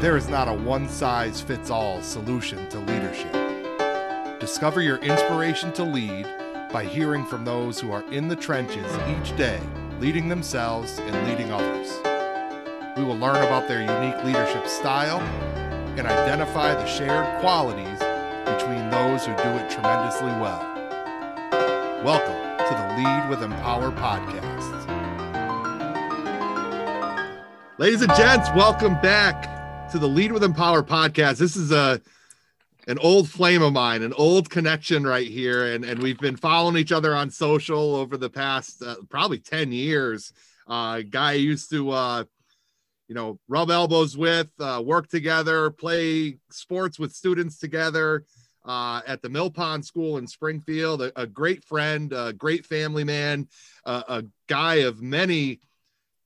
There is not a one size fits all solution to leadership. Discover your inspiration to lead by hearing from those who are in the trenches each day, leading themselves and leading others. We will learn about their unique leadership style and identify the shared qualities between those who do it tremendously well. Welcome to the Lead with Empower podcast. Ladies and gents, welcome back to the Lead with Empower podcast. This is a an old flame of mine, an old connection right here, and and we've been following each other on social over the past uh, probably ten years. Uh, guy I used to uh, you know rub elbows with, uh, work together, play sports with students together. Uh, at the Mill Pond School in Springfield, a, a great friend, a great family man, a guy of many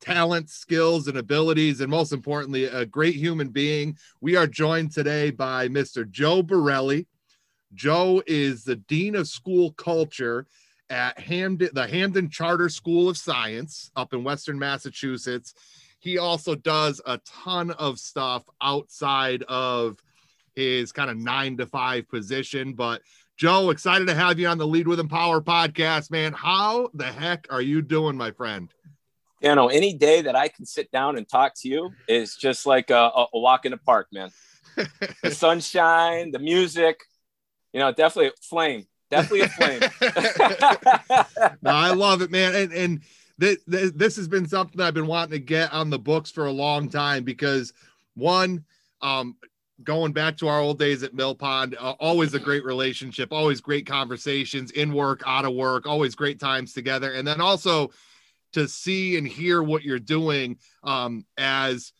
talents, skills, and abilities, and most importantly, a great human being. We are joined today by Mr. Joe Borelli. Joe is the Dean of School Culture at Hampden, the Hampden Charter School of Science up in Western Massachusetts. He also does a ton of stuff outside of his kind of nine to five position. But Joe, excited to have you on the Lead with Empower podcast, man. How the heck are you doing, my friend? You know, any day that I can sit down and talk to you is just like a, a walk in the park, man. the sunshine, the music, you know, definitely a flame, definitely a flame. no, I love it, man. And, and th- th- this has been something I've been wanting to get on the books for a long time because one, um, going back to our old days at Mill Pond, uh, always a great relationship, always great conversations in work, out of work, always great times together. And then also, to see and hear what you're doing um, as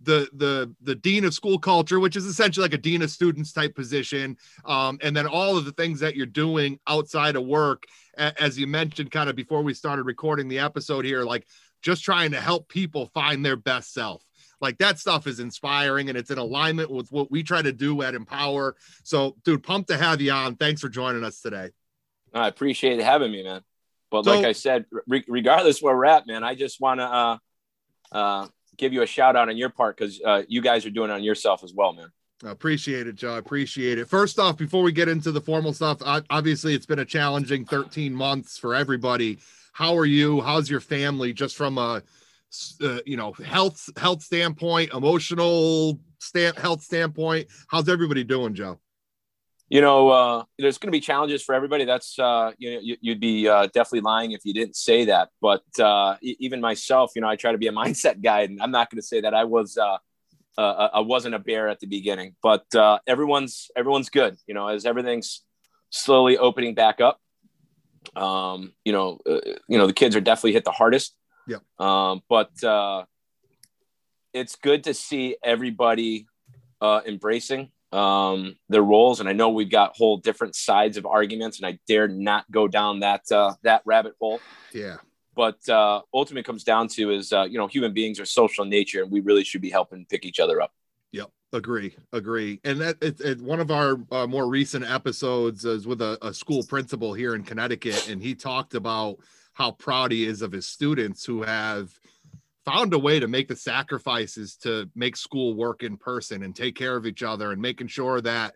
the the the dean of school culture which is essentially like a dean of students type position um, and then all of the things that you're doing outside of work as you mentioned kind of before we started recording the episode here like just trying to help people find their best self. Like that stuff is inspiring and it's in alignment with what we try to do at empower. So dude pumped to have you on. Thanks for joining us today. I appreciate having me man but so, like I said, re- regardless where we're at, man, I just want to uh, uh, give you a shout out on your part because uh, you guys are doing it on yourself as well, man. I appreciate it, Joe. I appreciate it. First off, before we get into the formal stuff, obviously it's been a challenging 13 months for everybody. How are you? How's your family? Just from a uh, you know health health standpoint, emotional stand health standpoint, how's everybody doing, Joe? You know, uh, there's going to be challenges for everybody. That's uh, you know, you'd be uh, definitely lying if you didn't say that. But uh, even myself, you know, I try to be a mindset guy, and I'm not going to say that I was uh, uh, I wasn't a bear at the beginning. But uh, everyone's everyone's good, you know, as everything's slowly opening back up. Um, you know, uh, you know, the kids are definitely hit the hardest. Yeah. Um, but uh, it's good to see everybody uh, embracing um, their roles. And I know we've got whole different sides of arguments, and I dare not go down that uh, that rabbit hole. Yeah. But uh, ultimately, comes down to is uh, you know human beings are social in nature, and we really should be helping pick each other up. Yep, agree, agree. And that it, it, one of our uh, more recent episodes is with a, a school principal here in Connecticut, and he talked about how proud he is of his students who have found a way to make the sacrifices to make school work in person and take care of each other and making sure that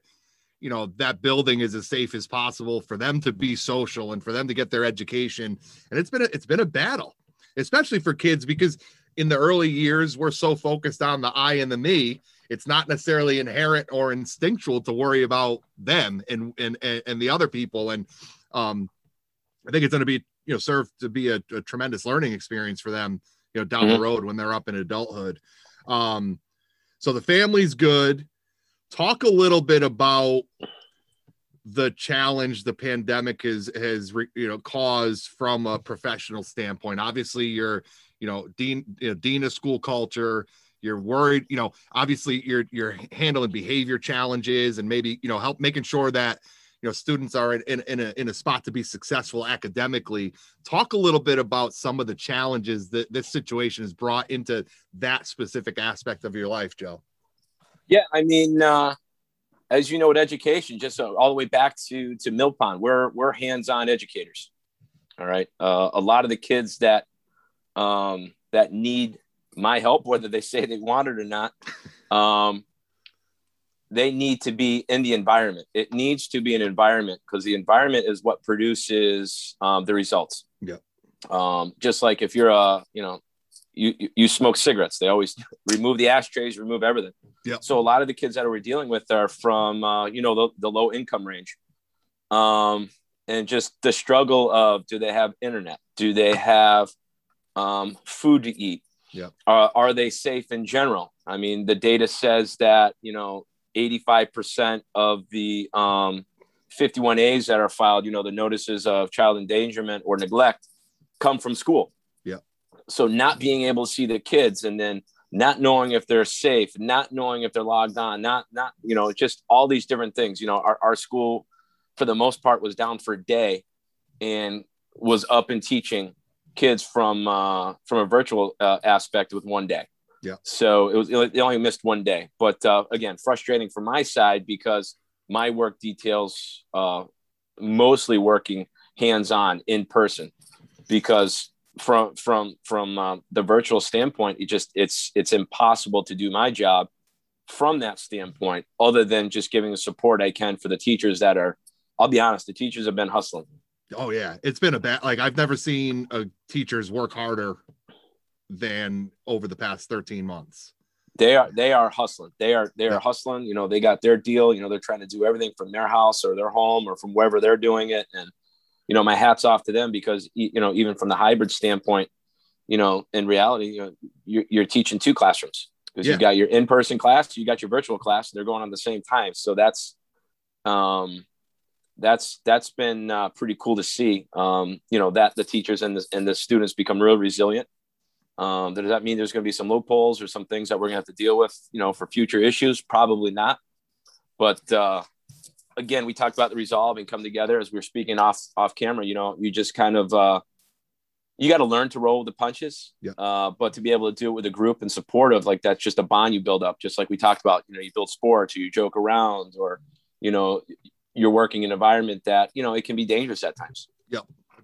you know that building is as safe as possible for them to be social and for them to get their education. And it's been a, it's been a battle especially for kids because in the early years we're so focused on the i and the me it's not necessarily inherent or instinctual to worry about them and and and the other people. And um i think it's going to be you know serve to be a, a tremendous learning experience for them you know, down mm-hmm. the road when they're up in adulthood. Um, so the family's good. Talk a little bit about the challenge the pandemic has has you know caused from a professional standpoint. Obviously, you're you know dean you know, dean of school culture. You're worried, you know. Obviously, you're you're handling behavior challenges and maybe you know help making sure that you know students are in, in, in, a, in a spot to be successful academically. Talk a little bit about some of the challenges that this situation has brought into that specific aspect of your life joe. Yeah i mean uh, as you know with education just uh, all the way back to to mill pond we're we're hands-on educators all right? Uh, a lot of the kids that um, that need my help whether they say they want it or not Um, they need to be in the environment. It needs to be an environment because the environment is what produces um, the results. Yeah. Um, just like if you're a, you know, you, you smoke cigarettes, they always remove the ashtrays, remove everything. Yeah. So a lot of the kids that we're dealing with are from, uh, you know, the, the low income range. Um, and just the struggle of do they have internet? Do they have um, food to eat? Yeah. Uh, are they safe in general? I mean, the data says that, you know, 85% of the um, 51As that are filed, you know, the notices of child endangerment or neglect come from school. Yeah. So not being able to see the kids and then not knowing if they're safe, not knowing if they're logged on, not, not, you know, just all these different things. You know, our, our school, for the most part, was down for a day and was up and teaching kids from uh, from a virtual uh, aspect with one day. Yeah. So it was they only missed one day, but uh, again, frustrating from my side because my work details uh, mostly working hands on in person because from from from uh, the virtual standpoint, it just it's it's impossible to do my job from that standpoint, other than just giving the support I can for the teachers that are. I'll be honest, the teachers have been hustling. Oh yeah, it's been a bad. Like I've never seen a teachers work harder than over the past 13 months. They are they are hustling. They are they are Yeah. hustling. You know, they got their deal. You know, they're trying to do everything from their house or their home or from wherever they're doing it. And you know, my hats off to them because you know, even from the hybrid standpoint, you know, in reality, you know, you're, you're teaching two classrooms because Yeah. you got your in-person class, you got your virtual class, and they're going on the same time. So that's um that's that's been uh, pretty cool to see. Um, you know that the teachers and the and the students become real resilient. Um, does that mean there's going to be some loopholes or some things that we're going to have to deal with, you know, for future issues? Probably not. But uh, again, we talked about the resolve and come together as we are speaking off off camera. You know, you just kind of uh, you got to learn to roll with the punches. Yeah. Uh, but to be able to do it with a group and supportive, like that's just a bond you build up. Just like we talked about, you know, you build sports, or you joke around, or you know, you're working in an environment that you know it can be dangerous at times.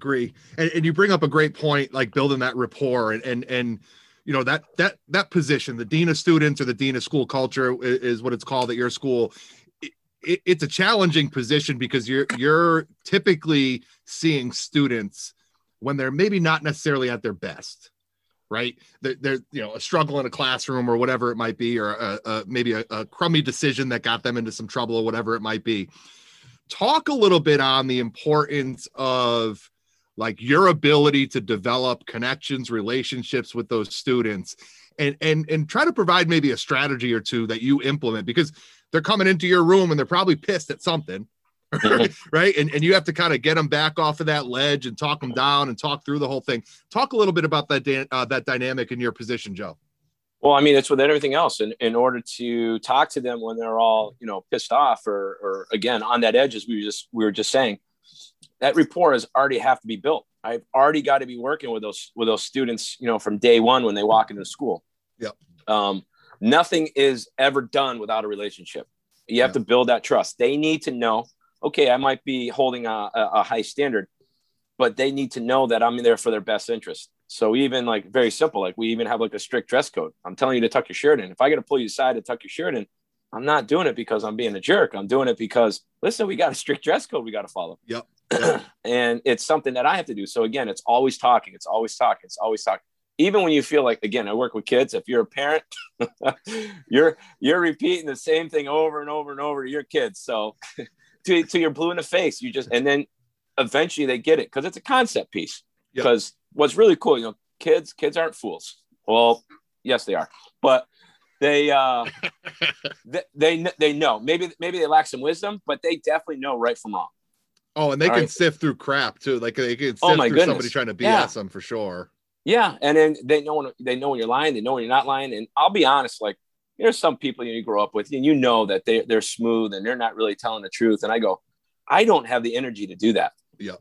Agree. And, and you bring up a great point like building that rapport and and and you know that that that position the dean of students or the dean of school culture i- is, what it's called at your school. It, it, it's a challenging position because you're you're typically seeing students when they're maybe not necessarily at their best right? They're, they're you know a struggle in a classroom or whatever it might be or a, a, maybe a, a crummy decision that got them into some trouble or whatever it might be. Talk a little bit on the importance of like your ability to develop connections relationships with those students and and and try to provide maybe a strategy or two that you implement because they're coming into your room and they're probably pissed at something right? And, and you have to kind of get them back off of that ledge and talk them down and talk through the whole thing. Talk a little bit about that uh, that dynamic in your position joe. Well, I mean, it's with everything else. In, in order to talk to them when they're all, you know, pissed off or, or again, on that edge, as we were just, we were just saying, that rapport has already have to be built. I've already got to be working with those, with those students, you know, from day one when they walk into school. Yep. Um, nothing is ever done without a relationship. You have Yeah. to build that trust. They need to know, okay, I might be holding a, a, a high standard, but they need to know that I'm there for their best interest. So even like very simple, like we even have like a strict dress code. I'm telling you to tuck your shirt in. If I got to pull you aside to tuck your shirt in, I'm not doing it because I'm being a jerk. I'm doing it because listen, we got a strict dress code we got to follow. Yep. and it's something that I have to do. So again, it's always talking. It's always talking. It's always talking. Even when you feel like, again, I work with kids. If you're a parent, you're you're repeating the same thing over and over and over to your kids. So to, to you're blue in the face. You just and then eventually they get it because it's a concept piece. Yep. Because what's really cool, you know, kids kids aren't fools. Well, yes, they are, but they uh they, they they know maybe maybe they lack some wisdom, but they definitely know right from wrong. oh and they All can right. sift through crap too like they can sift Oh, through goodness. somebody trying to bs Yeah. them for sure Yeah, and then they know when they know when you're lying. They know when you're not lying. And I'll be honest, like there's some people you grow up with, and you know that they they're smooth and they're not really telling the truth. And I go, I don't have the energy to do that. Yeah.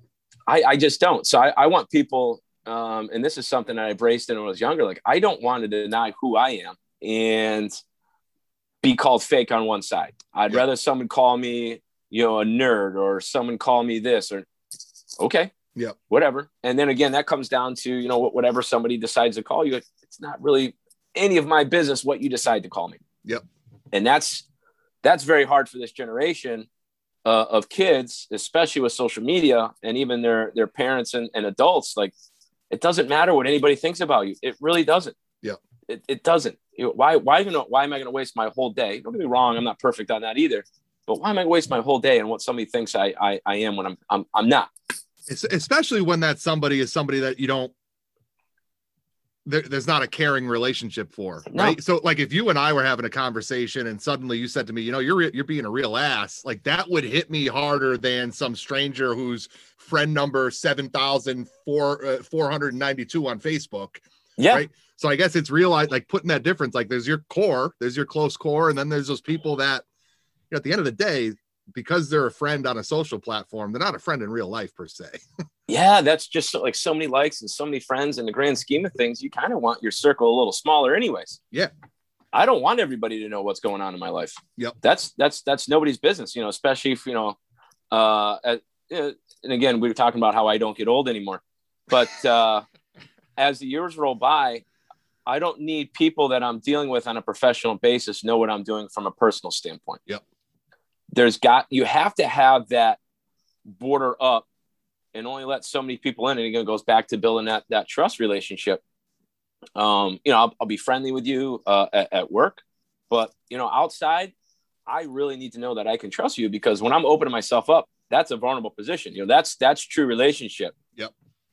I, I just don't. So I, I want people, um, and this is something that I embraced when I was younger. Like I don't want to deny who I am and be called fake on one side. I'd Yeah. rather someone call me, you know, a nerd or someone call me this or okay Yeah. whatever. And then again, that comes down to, you know, whatever somebody decides to call you. It's not really any of my business what you decide to call me. Yep. And that's that's very hard for this generation uh, of kids, especially with social media and even their their parents and, and adults. Like, it doesn't matter what anybody thinks about you. It really doesn't. Yeah. It, it doesn't. You know, why why even why am I going to waste my whole day? Don't get me wrong. I'm not perfect on that either. But why am I waste my whole day on what somebody thinks I I, I am when I'm I'm I'm not. Especially when that somebody is somebody that you don't there, there's not a caring relationship for No. right so like if you and i were having a conversation and suddenly you said to me you know you're you're being a real ass like that would hit me harder than some stranger who's friend number 7492 uh, on facebook Yeah. Right. so i guess it's realize like putting that difference like there's your core there's your close core and then there's those people that you know, at the end of the day because they're a friend on a social platform they're not a friend in real life per se Yeah, that's just like so many likes and so many friends in the grand scheme of things. You kind of want your circle a little smaller, anyways. Yeah. I don't want everybody to know what's going on in my life. Yep. That's that's that's nobody's business, you know. Especially if you know, uh, at, uh, and again, we were talking about how I don't get old anymore, but uh, as the years roll by, I don't need people that I'm dealing with on a professional basis know what I'm doing from a personal standpoint. Yep. There's got you have to have that border up and only let so many people in. And again, it goes back to building that that trust relationship. Um, you know, I'll, I'll be friendly with you uh, at, at work, but you know, outside, I really need to know that I can trust you because when I'm opening myself up, that's a vulnerable position. You know, that's that's true relationship.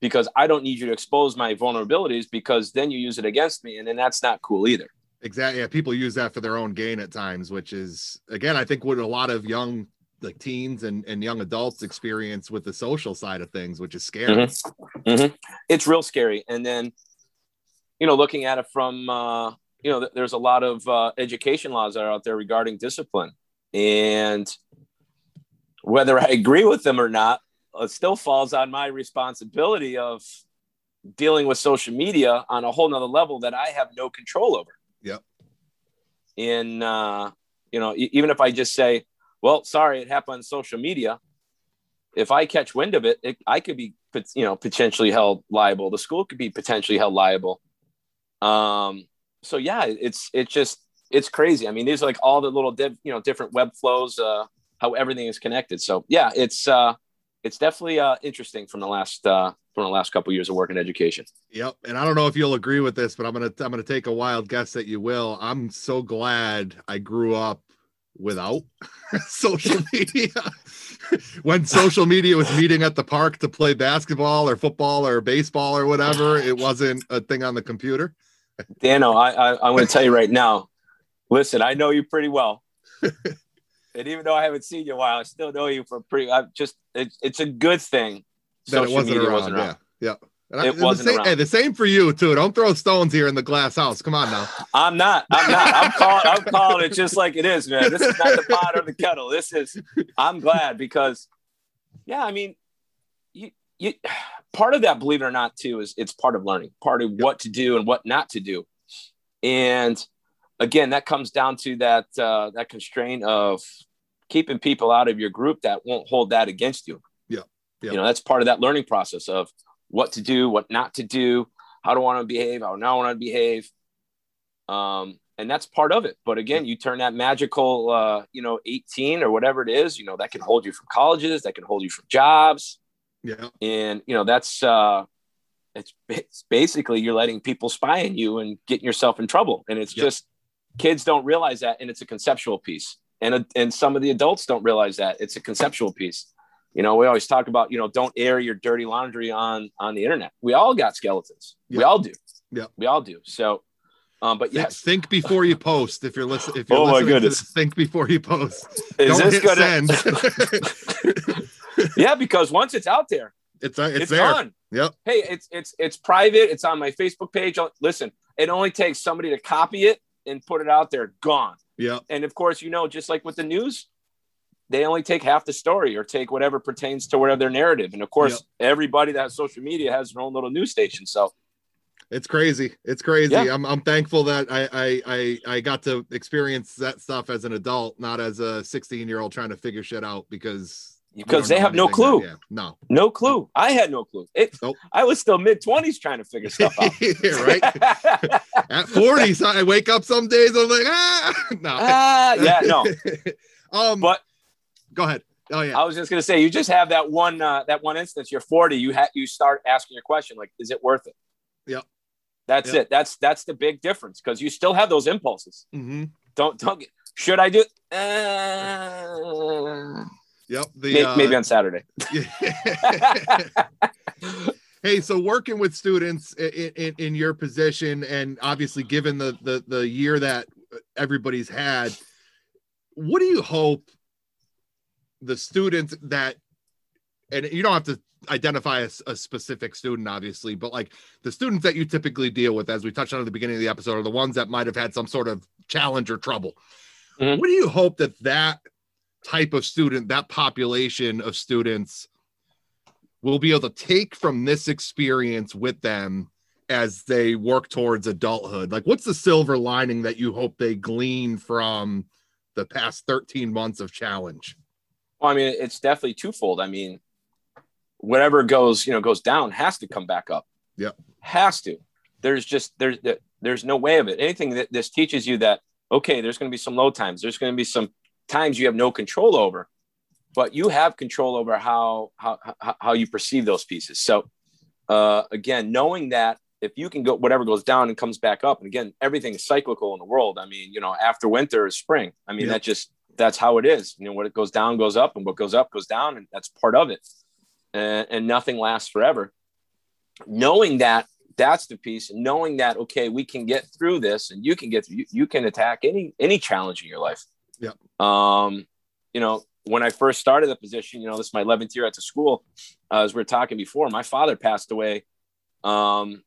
Because I don't need you to expose my vulnerabilities because then you use it against me, and then that's not cool either. Exactly. Yeah, people use that for their own gain at times, which is again, I think what a lot of young like teens and, and young adults experience with the social side of things, which is scary. Mhm. It's real scary. And then, you know, looking at it from, uh, you know, th- there's a lot of uh, education laws that are out there regarding discipline. And whether I agree with them or not, it still falls on my responsibility of dealing with social media on a whole nother level that I have no control over. Yep. In, uh, you know, even if I just say, well, sorry, it happened on social media. If I catch wind of it, it I could be, you know, potentially held liable. The school could be potentially held liable. Um, so yeah, it's it's just it's crazy. I mean, these are like all the little div, you know different web flows, uh, how everything is connected. So yeah, it's uh, it's definitely uh, interesting from the last uh, from the last couple years of work in education. Yep. And I don't know if you'll agree with this, but I'm gonna I'm gonna take a wild guess that you will. I'm so glad I grew up without social media. when social media was meeting at the park to play basketball or football or baseball or whatever, it wasn't a thing on the computer. Dano, I, I I'm to tell you right now. Listen, I know you pretty well, and even though I haven't seen you in a while, I still know you for pretty. I just it's it's a good thing. That it social wasn't media around. wasn't around. Yeah. Yeah. And It the wasn't same, around. hey, the same for you too. Don't throw stones here in the glass house. Come on now. I'm not. I'm not. I'm calling. I'm calling it just like it is, man. This is not the pot or the kettle. This is. I'm glad because, yeah. I mean, you you part of that, believe it or not, too, is it's part of learning, part of what to do and what not to do, and again, that comes down to that uh, that constraint of keeping people out of your group that won't hold that against you. Yeah. Yeah. You know, that's part of that learning process of what to do, what not to do, how to want to behave, how not want to behave. Um, and that's part of it. But again, you turn that magical, uh, you know, 18 or whatever it is, you know, that can hold you from colleges, that can hold you from jobs. Yeah. And, you know, that's, uh, it's, it's basically you're letting people spy on you and getting yourself in trouble. And it's Yep. just kids don't realize that. And it's a conceptual piece. And, uh, and some of the adults don't realize that it's a conceptual piece. You know, we always talk about, you know, don't air your dirty laundry on, on the internet. We all got skeletons. We all do. yeah We all do. So, um, but Think- yes, Think before you post. If you're listening, if you're Oh my listening to goodness. this, think before you post. is Don't this hit gonna, send. yeah, because once it's out there, it's uh, it's, it's, there. done. Yep. Hey, it's it's it's private. It's on my Facebook page. Listen, it only takes somebody to copy it and put it out there. Gone. Yep. And of course, you know, just like with the news, they only take half the story or take whatever pertains to whatever their narrative. And of course, everybody that has social media has their own little news station. So It's crazy. It's crazy. Yeah. I'm I'm thankful that I, I I I got to experience that stuff as an adult, not as a 16 year old trying to figure shit out because because they have no clue. That, yeah. No, no clue. I had no clue. It, nope. I was still mid twenties trying to figure stuff out. right. At forty, so I wake up some days. I'm like, ah, no. Ah, yeah, no. um, but go ahead. Oh yeah. I was just gonna say, you just have that one, uh, that one instance. You're 40. You had you start asking your question like, is it worth it? Yep. That's yep. it. That's that's the big difference because you still have those impulses. Mm-hmm. Don't don't. Should I do? Uh, Yep. The, maybe, uh, maybe on Saturday. hey, so working with students in, in, in, your position, and obviously given the, the the year that everybody's had, what do you hope the students that, and you don't have to identify a, a, specific student, obviously, but like the students that you typically deal with, as we touched on at the beginning of the episode, are the ones that might have had some sort of challenge or trouble. Mm-hmm. What do you hope that that type of student, that population of students will be able to take from this experience with them as they work towards adulthood? Like, what's the silver lining that you hope they glean from the past 13 months of challenge? Well, I mean, it's definitely twofold. I mean, whatever goes, you know, goes down has to come back up. Yeah. Has to. There's just, there's, there's no way of it. Anything that this teaches you that, okay, there's going to be some low times. There's going to be some times you have no control over, but you have control over how how how you perceive those pieces. So uh, again, knowing that if you can go whatever goes down and comes back up, and again, everything is cyclical in the world. I mean, you know, after winter is spring. I mean, yeah. that just that's how it is. You know, what it goes down goes up, and what goes up goes down, and that's part of it. And, and nothing lasts forever. Knowing that that's the piece knowing that okay we can get through this and you can get through you, you can attack any any challenge in your life yeah. Um, you know, when I first started the position, you know, this is my 11th year at the school. Uh, as we are talking before, my father passed away um,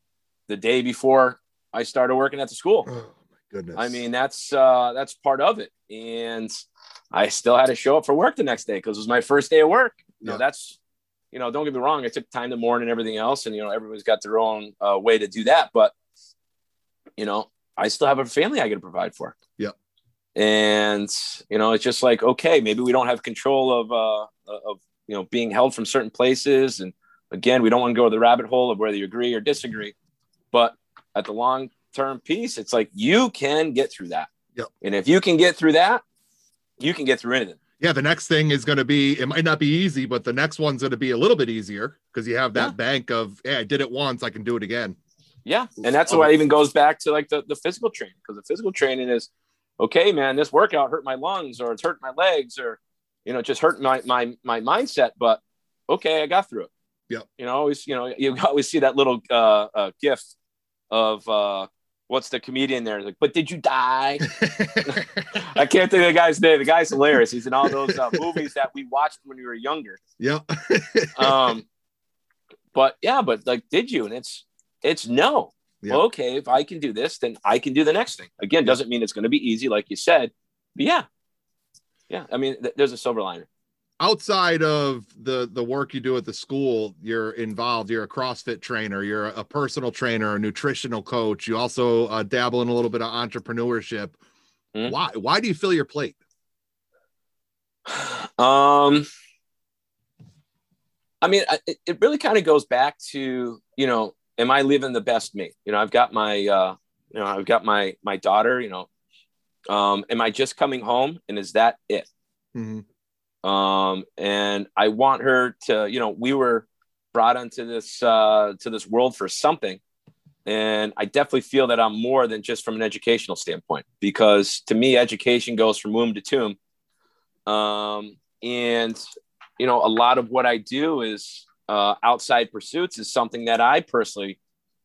the day before I started working at the school. Oh my goodness! I mean, that's uh, that's part of it, and I still had to show up for work the next day because it was my first day of work. You yeah. know, that's you know, don't get me wrong, I took time to mourn and everything else, and you know, everyone's got their own uh, way to do that, but you know, I still have a family I got to provide for. Yeah and you know it's just like okay maybe we don't have control of uh of you know being held from certain places. And again we don't want to go to the rabbit hole of whether you agree or disagree. But at the long term piece it's like you can get through that. Yep. and if you can get through that you can get through anything. Yeah the next thing is going to be it might not be easy but the next one's going to be a little bit easier because you have that yeah. bank of hey i did it once i can do it again. Yeah and that's why it even goes back to like the, the physical training because the physical training is okay, man, this workout hurt my lungs or it's hurt my legs or, you know, just hurt my, my, my mindset, but okay, I got through it. Yeah. You know, always, you know, you always see that little uh, uh gift of, uh, what's the comedian there? Like, but did you die? I can't think of the guy's name. The guy's hilarious. He's in all those uh, movies that we watched when we were younger. Yeah. um, but yeah, but like, did you? And it's, it's no. Yeah. Well, okay, if I can do this, then I can do the next thing. Again, doesn't mean it's going to be easy, like you said. But yeah, yeah. I mean, th- there's a silver liner. Outside of the the work you do at the school, you're involved. You're a CrossFit trainer. You're a personal trainer, a nutritional coach. You also uh, dabble in a little bit of entrepreneurship. Mm-hmm. Why? Why do you fill your plate? Um, I mean, it, it really kind of goes back to you know am I living the best me? You know, I've got my, uh, you know, I've got my my daughter. You know, um, am I just coming home and is that it? Mm-hmm. Um, and I want her to, you know, we were brought into this uh, to this world for something, and I definitely feel that I'm more than just from an educational standpoint because to me, education goes from womb to tomb. Um, and you know, a lot of what I do is uh, outside pursuits is something that I personally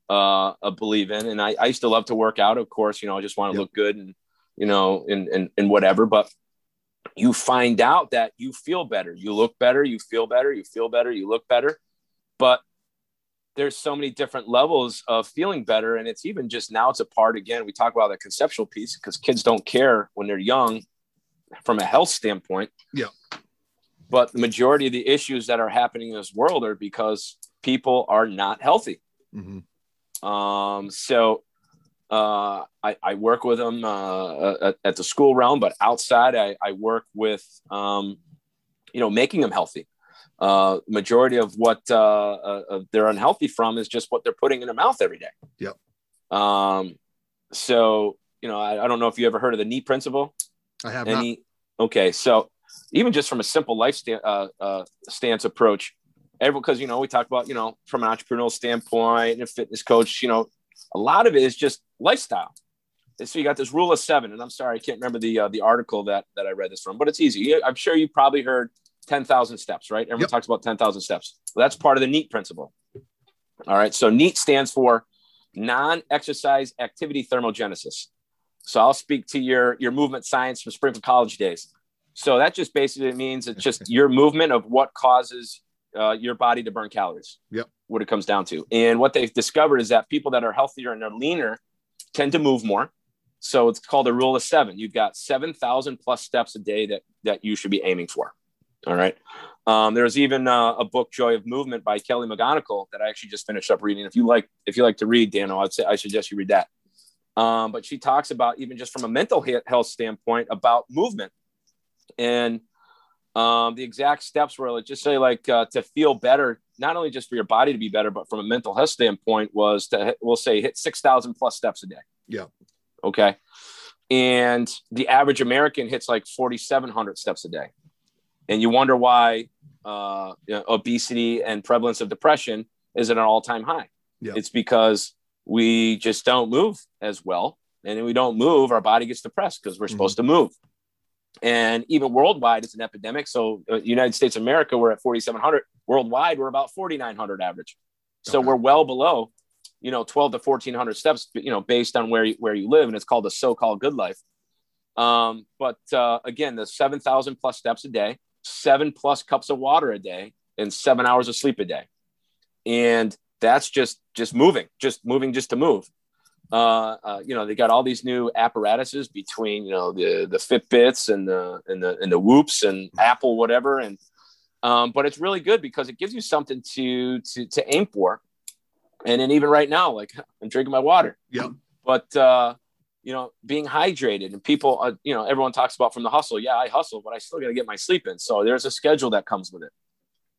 uh, uh, believe in. And I, I used to love to work out, of course, you know, I just want to yep. look good and, you know, and, and, and whatever, but you find out that you feel better, you look better, you feel better, you feel better, you look better. But there's so many different levels of feeling better. And it's even just now it's a part again, we talk about the conceptual piece because kids don't care when they're young from a health standpoint. Yeah. But the majority of the issues that are happening in this world are because people are not healthy. Mm-hmm. Um, so uh, I, I, work with them uh, at, at, the school realm, but outside, I, I work with, um, you know, making them healthy. uh, majority of what uh, uh, they're unhealthy from is just what they're putting in their mouth every day. Yep. Um, so you know, I, I don't know if you ever heard of the NEAT principle. I have Any, not. Okay, so even just from a simple life uh, uh, stance approach, everyone because you know we talk about you know from an entrepreneurial standpoint and a fitness coach, you know, a lot of it is just lifestyle. And so you got this rule of seven, and I'm sorry I can't remember the uh, the article that that I read this from, but it's easy. I'm sure you probably heard 10,000 steps, right? Everyone yep. talks about 10,000 steps. Well, that's part of the NEAT principle. All right. So NEAT stands for non exercise activity thermogenesis. So I'll speak to your, your movement science from Springfield College days. So that just basically means it's just your movement of what causes uh, your body to burn calories. Yep. What it comes down to. And what they've discovered is that people that are healthier and are leaner tend to move more. So it's called a rule of seven. You've got 7,000 plus steps a day that, that you should be aiming for. All right. Um, there's even uh, a book, Joy of Movement, by Kelly McGonigal, that I actually just finished up reading. If you like, if you like to read, Dano, I'd say I suggest you read that. Um, but she talks about even just from a mental health standpoint about movement and um, the exact steps were like just say like uh, to feel better, not only just for your body to be better, but from a mental health standpoint was to we'll say hit six thousand plus steps a day. Yeah. Okay. And the average American hits like forty seven hundred steps a day and you wonder why uh, you know, obesity and prevalence of depression is at an all-time high. Yeah. It's because we just don't move as well, and we don't move, our body gets depressed because we're mm-hmm. supposed to move. And even worldwide, it's an epidemic. So, uh, United States of America, we're at 4,700. Worldwide, we're about 4,900 average. So okay. we're well below, you know, 12 to 1,400 steps, you know, based on where you, where you live, and it's called the so-called good life. Um, but uh, again, the 7,000 plus steps a day, seven plus cups of water a day and seven hours of sleep a day. And that's just just moving, just moving just to move. Uh, uh, you know, they got all these new apparatuses between you know the the Fitbits and the and the and the Whoops and Apple whatever, and um, but it's really good because it gives you something to to to aim for. And then even right now, like I'm drinking my water. Yeah. But uh, you know, being hydrated and people, uh, you know, everyone talks about from the hustle. Yeah, I hustle, but I still got to get my sleep in. So there's a schedule that comes with it.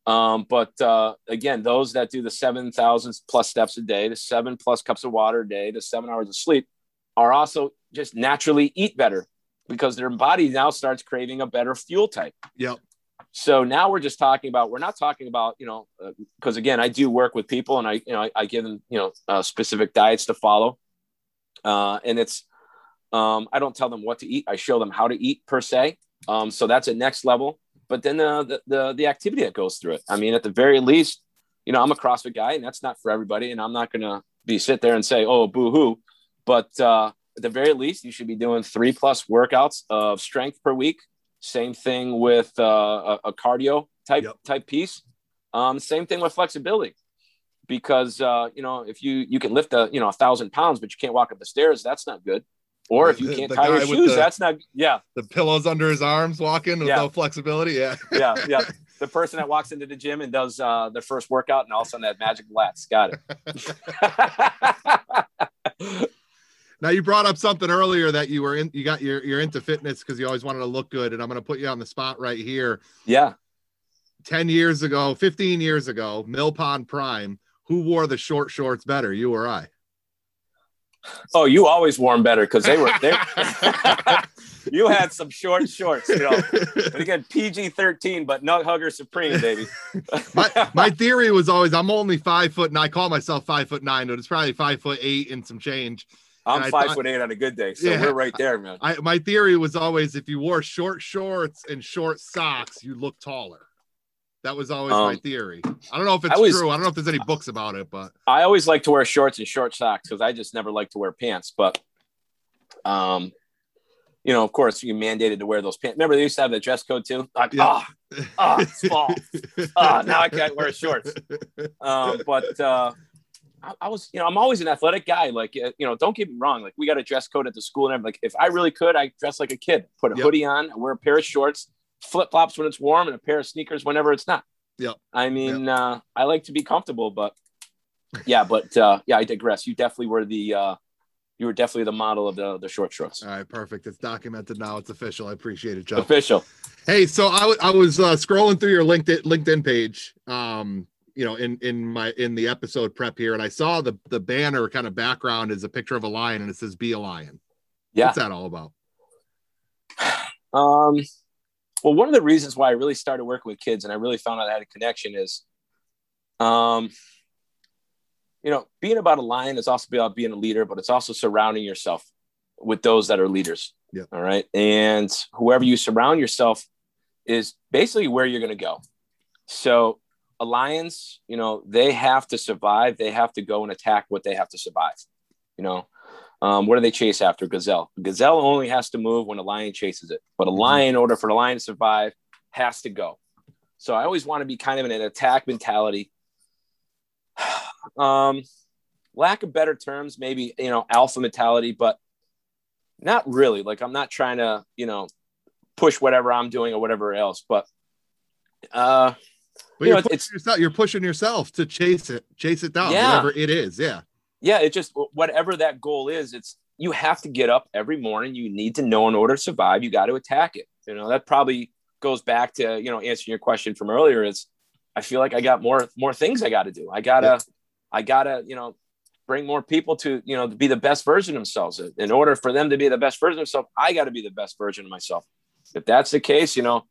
Um, but uh, again, those that do the 7,000 plus steps a day, the seven plus cups of water a day, the seven hours of sleep are also just naturally eat better because their body now starts craving a better fuel type. Yep. So now we're just talking about, we're not talking about, you know, because uh, again, I do work with people and I, you know, I, I give them, you know, uh, specific diets to follow. Uh, and it's, um, I don't tell them what to eat. I show them how to eat per se. Um, so that's a next level. But then uh, the, the the activity that goes through it. I mean, at the very least, you know, I'm a CrossFit guy, and that's not for everybody. And I'm not going to be sit there and say, "Oh, boo hoo." But uh, at the very least, you should be doing three plus workouts of strength per week. Same thing with uh, a, a, cardio type yep. type piece. Um, same thing with flexibility because uh, you know if you you can lift a you know a thousand pounds but you can't walk up the stairs that's not good or if you can't tie your shoes, the, that's not yeah. The pillows under his arms walking with yeah. no flexibility. Yeah. yeah, yeah. The person that walks into the gym and does uh, their first workout and all of a sudden that magic lats. Got it. now you brought up something earlier that you were in you got you're you're into fitness because you always wanted to look good. And I'm gonna put you on the spot right here. Yeah. 10 years ago, 15 years ago, Mill Pond Prime, who wore the short shorts better, you or I? Oh, you always wore them better because they were. They, you had some short shorts, you know. But again, PG thirteen, but nut hugger supreme, baby. my my theory was always I'm only five foot, and I call myself five foot nine, but it's probably five foot eight and some change. I'm five thought, foot eight on a good day, so yeah, we're right there, man. I, my theory was always if you wore short shorts and short socks, you look taller. That was always um, my theory. I don't know if it's always, true. I don't know if there's any books about it, but I always like to wear shorts and short socks because I just never like to wear pants. But, um, you know, of course, you mandated to wear those pants. Remember, they used to have the dress code too. Like, yeah. oh, oh, small. oh, now I can't wear shorts. Um, but uh, I, I, was, you know, I'm always an athletic guy. Like, uh, you know, don't get me wrong. Like, we got a dress code at the school and everything. Like, if I really could, I dress like a kid. Put a yep. hoodie on, wear a pair of shorts flip flops when it's warm and a pair of sneakers whenever it's not. Yeah. I mean, yep. uh, I like to be comfortable, but yeah, but uh, yeah, I digress. You definitely were the uh, you were definitely the model of the the short shorts. All right, perfect. It's documented now. It's official. I appreciate it, Joe. Official. Hey, so I, w- I was uh, scrolling through your LinkedIn LinkedIn page, um, you know, in in my in the episode prep here, and I saw the the banner kind of background is a picture of a lion, and it says "Be a Lion." Yeah. What's that all about? Um, well, one of the reasons why I really started working with kids and I really found out I had a connection is, um, you know, being about a lion is also about being a leader, but it's also surrounding yourself with those that are leaders. Yeah. All right. And whoever you surround yourself is basically where you're going to go. So, a lions, you know, they have to survive. They have to go and attack what they have to survive. You know, um, what do they chase after? Gazelle. Gazelle only has to move when a lion chases it, but a Mhm. lion, in order for the lion to survive, has to go. So I always want to be kind of in an attack mentality. Um, lack of better terms, maybe you know, alpha mentality, but not really. Like I'm not trying to, you know, push whatever I'm doing or whatever else, but uh, But You you're, know, pushing it's- yourself, you're pushing yourself to chase it, chase it down, Yeah. whatever it is. Yeah. Yeah, it just whatever that goal is, it's you have to get up every morning. You need to know in order to survive, you got to attack it. You know, that probably goes back to, you know, answering your question from earlier is I feel like I got more more things I got to do. I gotta, Yeah. I gotta, you know, bring more people to, you know, to be the best version of themselves. In order for them to be the best version of themselves, I got to be the best version of myself. If that's the case, you know,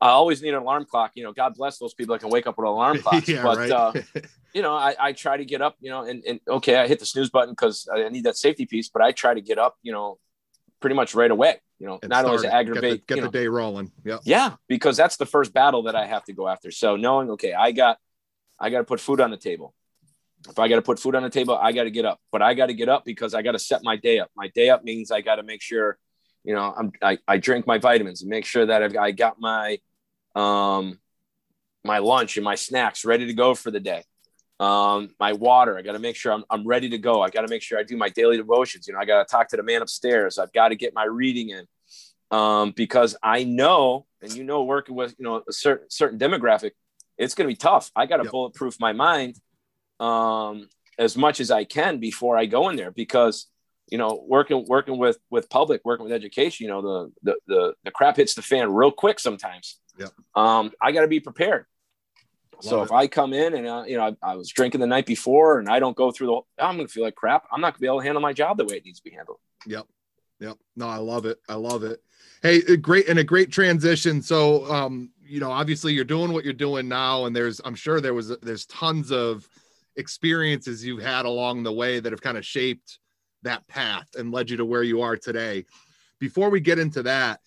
I always need an alarm clock. You know, God bless those people that can wake up with an alarm clock. yeah. but right. uh, you know, I, I try to get up, you know, and, and okay, I hit the snooze button because I need that safety piece, but I try to get up, you know, pretty much right away, you know, And not only start to aggravate, get the, get the know, day rolling. Yeah. yeah, because that's the first battle that I have to go after. So knowing, okay, I got, I got to put food on the table. If I got to put food on the table, I got to get up, but I got to get up because I got to set my day up. My day up means I got to make sure, you know, I'm, I, I drink my vitamins and make sure that I've, I got my, um, my lunch and my snacks ready to go for the day. Um, my water, I got to make sure I'm, I'm ready to go. I got to make sure I do my daily devotions. You know, I got to talk to the man upstairs. I've got to get my reading in um, because I know, and you know, working with you know a certain certain demographic, it's going to be tough. I got to Yep. bulletproof my mind um, as much as I can before I go in there because you know working working with with public, working with education, you know the the the, the crap hits the fan real quick sometimes. Yep. Um, I got to be prepared. so Love if. I come in and uh, you know I, I was drinking the night before and I don't go through the, whole, I'm going to feel like crap. I'm not going to be able to handle my job the way it needs to be handled. Yep. Yep. No, I love it. I love it. Hey, a great and a great transition. So, um, you know, obviously you're doing what you're doing now, and there's, I'm sure there was, there's tons of experiences you've had along the way that have kind of shaped that path and led you to where you are today. Before we get into that,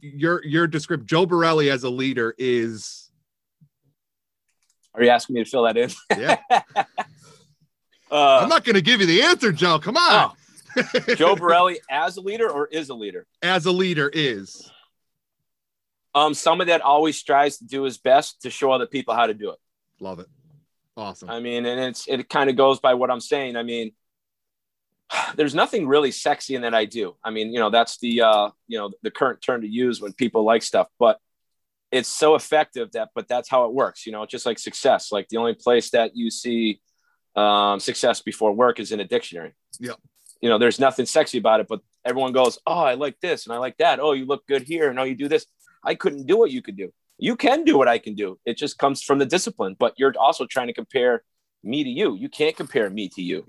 your your description, Joe Borelli as a leader is, Are you asking me to fill that in? yeah. Uh, I'm not going to give you the answer, Joe. Come on. oh, Joe Borelli as a leader or is a leader? as a leader is. Um, someone that always strives to do his best to show other people how to do it. Love it. Awesome. I mean, and it's it kind of goes by what I'm saying. I mean, there's nothing really sexy in that I do. I mean, you know, that's the uh, you know the current term to use when people like stuff, but it's so effective that but that's how it works. You know, just like success. Like the only place that you see um, success before work is in a dictionary. Yeah. You know, there's nothing sexy about it, but everyone goes, "Oh, I like this and I like that. Oh, you look good here, and oh, you do this." I couldn't do what you could do. You can do what I can do. It just comes from the discipline. But you're also trying to compare me to you. You can't compare me to you.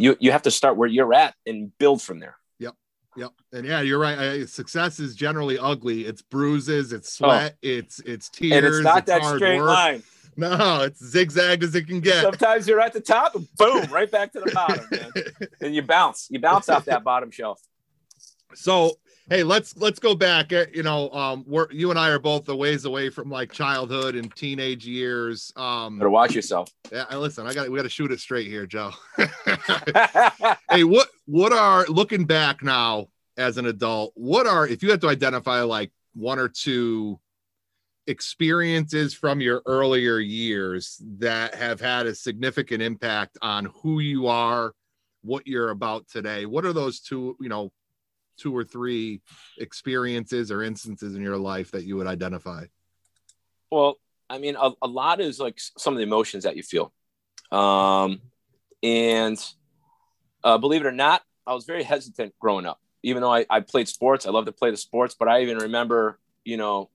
You you have to start where you're at and build from there. Yep. Yep. And yeah, you're right. I, success is generally ugly. It's bruises, it's oh. sweat, it's it's tears. Oh. and it's not that straight work. line. No, it's zigzagged as it can get. Sometimes you're at the top and boom, right back to the bottom, man. And you bounce. You bounce off that bottom shelf. so hey, let's let's go back. Uh, You know, um, we're you and I are both a ways away from like childhood and teenage years. Um, Better watch yourself. yeah, listen, I got we got to shoot it straight here, Joe. hey, what what are looking back now as an adult? What are if you had to identify like one or two experiences from your earlier years that have had a significant impact on who you are, what you're about today? What are those two, you know, two or three experiences or instances in your life that you would identify? Well, I mean, a, a lot is like some of the emotions that you feel. Um, and uh, believe it or not, I was very hesitant growing up. Even though I, I played sports, I love to play the sports, but I even remember, you know,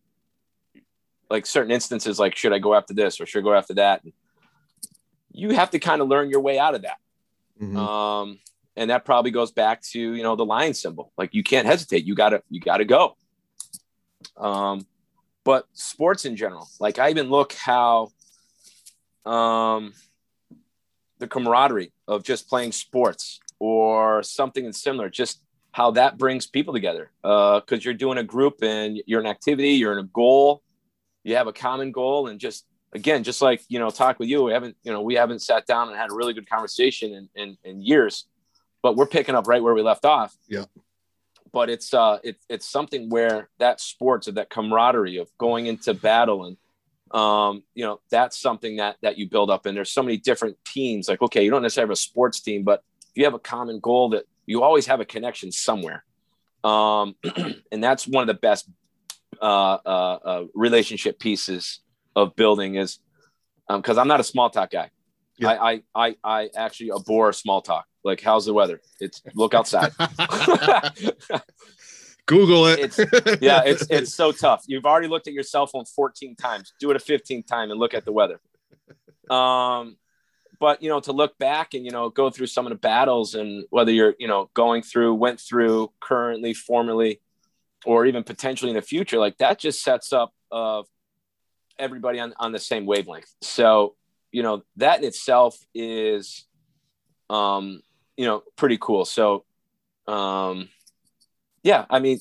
like certain instances, like should I go after this or should I go after that? And you have to kind of learn your way out of that. Mm-hmm. Um, and that probably goes back to you know the lion symbol. Like you can't hesitate. You gotta you gotta go. Um, but sports in general, like I even look how um, the camaraderie of just playing sports or something similar, just how that brings people together. Because uh, you're doing a group and you're an activity, you're in a goal, you have a common goal, and just again, just like you know, talk with you, we haven't you know we haven't sat down and had a really good conversation in, in, in years, but we're picking up right where we left off. Yeah. But it's uh it's it's something where that sports of that camaraderie of going into battle and um, you know, that's something that that you build up. And there's so many different teams. Like, okay, you don't necessarily have a sports team, but if you have a common goal, that you always have a connection somewhere. Um, and that's one of the best uh, uh, uh, relationship pieces of building is because um, I'm not a small talk guy. Yeah. I, I I I actually abhor small talk. Like, how's the weather? It's look outside. Google it. it's, yeah, it's it's so tough. You've already looked at your cell phone 14 times. Do it a 15th time and look at the weather. Um, but you know, to look back and you know go through some of the battles and whether you're you know going through, went through, currently, formerly, or even potentially in the future, like that just sets up of uh, everybody on on the same wavelength. So you know that in itself is, um, you know, pretty cool. So, um yeah, I mean,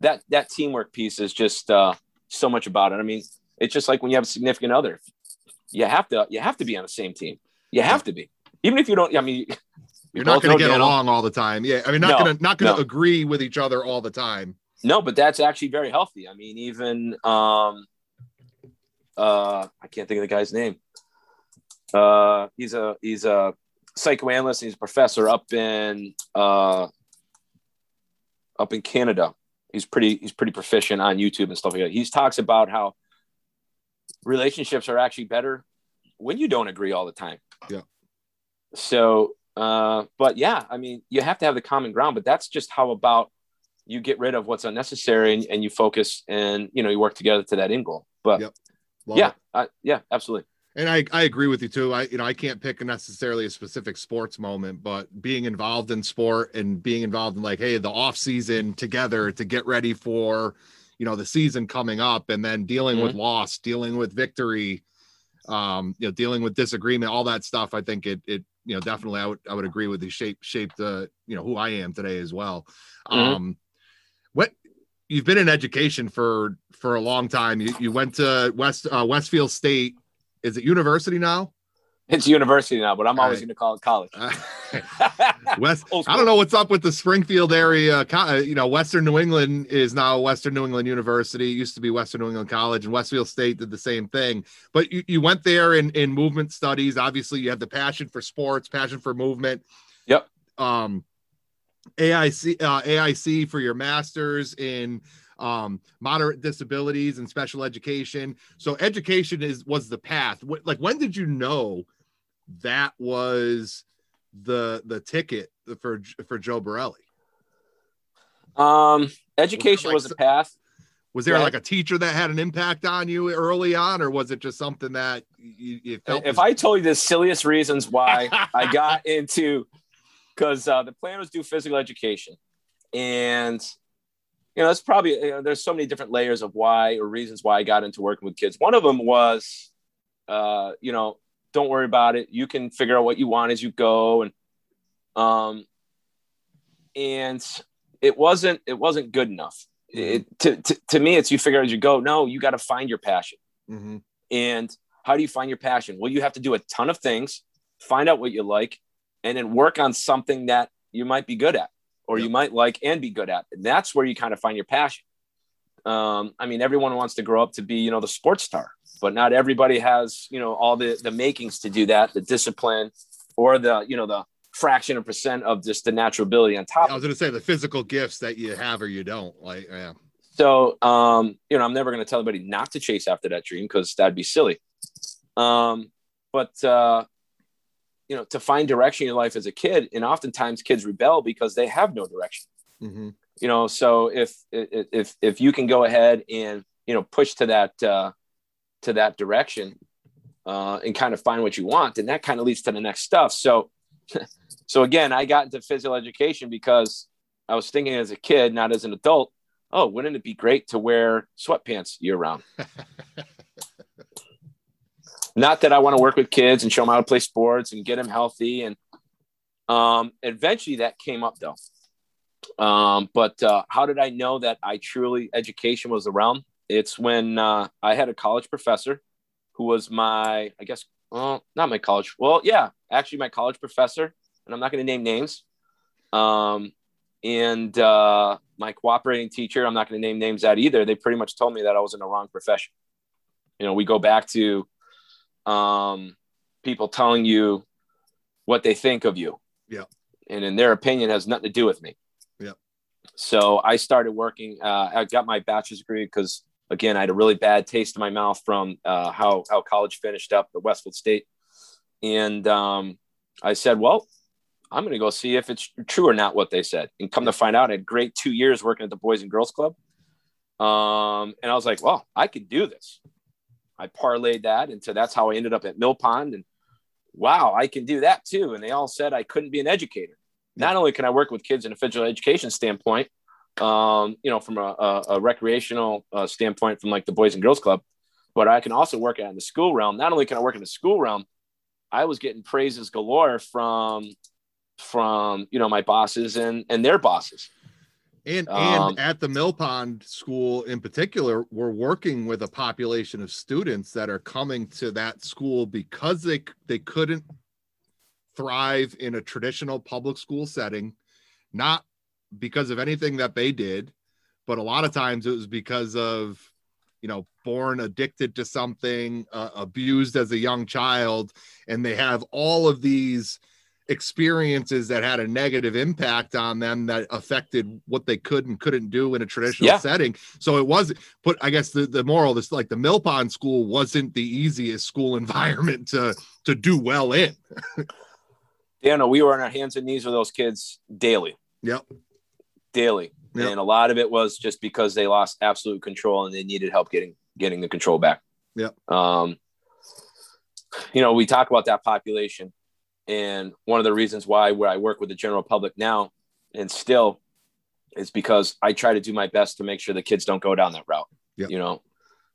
that that teamwork piece is just uh, so much about it. I mean, it's just like when you have a significant other, you have to you have to be on the same team. You have to be, even if you don't. I mean, you're not going to get along all the time. Yeah, I mean, not no, going to not going to no. agree with each other all the time. No, but that's actually very healthy. I mean, even um, uh, I can't think of the guy's name. Uh, he's a he's a psychoanalyst. He's a professor up in uh, up in Canada. He's pretty he's pretty proficient on YouTube and stuff like that. He talks about how relationships are actually better when you don't agree all the time. Yeah. So, uh, but yeah, I mean, you have to have the common ground, but that's just how about you get rid of what's unnecessary and, and you focus and you know you work together to that end goal. But yep. yeah, I, yeah, absolutely and I, I agree with you too. I you know I can't pick necessarily a specific sports moment, but being involved in sport and being involved in like hey the off season together to get ready for you know the season coming up, and then dealing mm-hmm. with loss, dealing with victory, um, you know dealing with disagreement, all that stuff. I think it it you know definitely I would I would agree with the shape shaped the you know who I am today as well. Mm-hmm. Um, what you've been in education for for a long time. You you went to West uh, Westfield State is it university now? It's university now, but I'm always right. going to call it college. West, I don't know what's up with the Springfield area. Uh, you know, Western New England is now Western New England University. It used to be Western New England College, and Westfield State did the same thing. But you, you went there in, in movement studies. Obviously, you have the passion for sports, passion for movement. Yep. Um, AIC, uh, AIC for your master's in um, moderate disabilities and special education. So education is was the path. Like when did you know that was the the ticket for for Joe Borelli? Um, education was, like, was the path. Was there like a teacher that had an impact on you early on, or was it just something that you, you felt? If was- I told you the silliest reasons why I got into, because uh, the plan was do physical education, and you know, that's probably, you know, there's so many different layers of why or reasons why I got into working with kids. One of them was, uh, you know, don't worry about it. You can figure out what you want as you go. And, um, and it wasn't, it wasn't good enough. It, to, to, to me, it's you figure out as you go. No, you got to find your passion. Mm-hmm. And how do you find your passion? Well, you have to do a ton of things, find out what you like, and then work on something that you might be good at or you might like and be good at. And that's where you kind of find your passion. Um, I mean, everyone wants to grow up to be, you know, the sports star, but not everybody has, you know, all the the makings to do that, the discipline, or the, you know, the fraction of percent of just the natural ability on top. I was going to say the physical gifts that you have or you don't. Like, yeah. So, um, you know, I'm never going to tell anybody not to chase after that dream because that'd be silly. Um, but uh, you know, to find direction in your life as a kid. And oftentimes kids rebel because they have no direction. Mm-hmm. You know, so if if if you can go ahead and you know push to that uh, to that direction uh, and kind of find what you want, then that kind of leads to the next stuff. So, so again, I got into physical education because I was thinking as a kid, not as an adult. Oh, wouldn't it be great to wear sweatpants year round? not that I want to work with kids and show them how to play sports and get them healthy. And um, eventually that came up though. Um, but uh, how did I know that I truly education was around? It's when uh, I had a college professor who was my, I guess, well, not my college. Well, yeah, actually my college professor, and I'm not going to name names. Um, and uh, my cooperating teacher, I'm not going to name names that either. They pretty much told me that I was in the wrong profession. You know, we go back to um, people telling you what they think of you. Yeah. And in their opinion has nothing to do with me. Yeah. So I started working. Uh, I got my bachelor's degree because again, I had a really bad taste in my mouth from uh, how how college finished up at Westfield State, and um, I said, "Well, I'm going to go see if it's true or not what they said." And come to find out, I had great two years working at the Boys and Girls Club, um, and I was like, "Well, I could do this." I parlayed that into that's how I ended up at Mill Pond, and wow, I can do that too. And they all said I couldn't be an educator. Not only can I work with kids in a physical education standpoint, um, you know, from a, a, a recreational uh, standpoint from like the Boys and Girls Club, but I can also work out in the school realm. Not only can I work in the school realm, I was getting praises galore from from you know my bosses and and their bosses. And um, and at the Mill Pond School in particular, we're working with a population of students that are coming to that school because they they couldn't thrive in a traditional public school setting, not because of anything that they did, but a lot of times it was because of, you know, born addicted to something, uh, abused as a young child, and they have all of these experiences that had a negative impact on them that affected what they could and couldn't do in a traditional yeah. setting. So it was put, I guess the, the moral is like the Mill Pond school wasn't the easiest school environment to to do well in. yeah, no, we were on our hands and knees with those kids daily. Yep daily. Yep. And a lot of it was just because they lost absolute control and they needed help getting getting the control back. Yeah. Um, you know, we talk about that population, and one of the reasons why where I work with the general public now and still is because I try to do my best to make sure the kids don't go down that route. Yep. You know,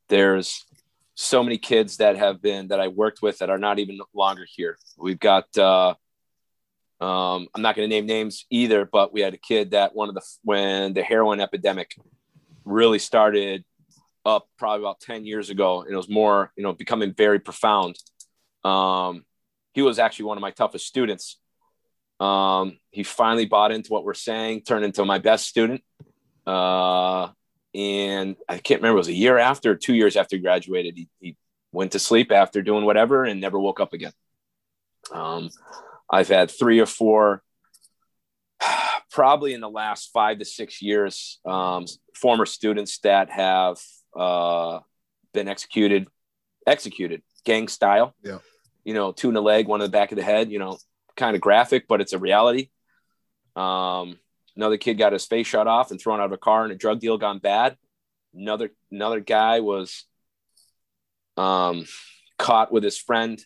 there's so many kids that have been that I worked with that are not even longer here. We've got uh, um, I'm not going to name names either, but we had a kid that one of the when the heroin epidemic really started up probably about 10 years ago and it was more you know becoming very profound um, he was actually one of my toughest students um, he finally bought into what we're saying turned into my best student uh, and i can't remember it was a year after two years after he graduated he, he went to sleep after doing whatever and never woke up again um, I've had three or four, probably in the last five to six years, um, former students that have uh, been executed, executed gang style. Yeah. You know, two in the leg, one in the back of the head. You know, kind of graphic, but it's a reality. Um, another kid got his face shot off and thrown out of a car, and a drug deal gone bad. Another another guy was um, caught with his friend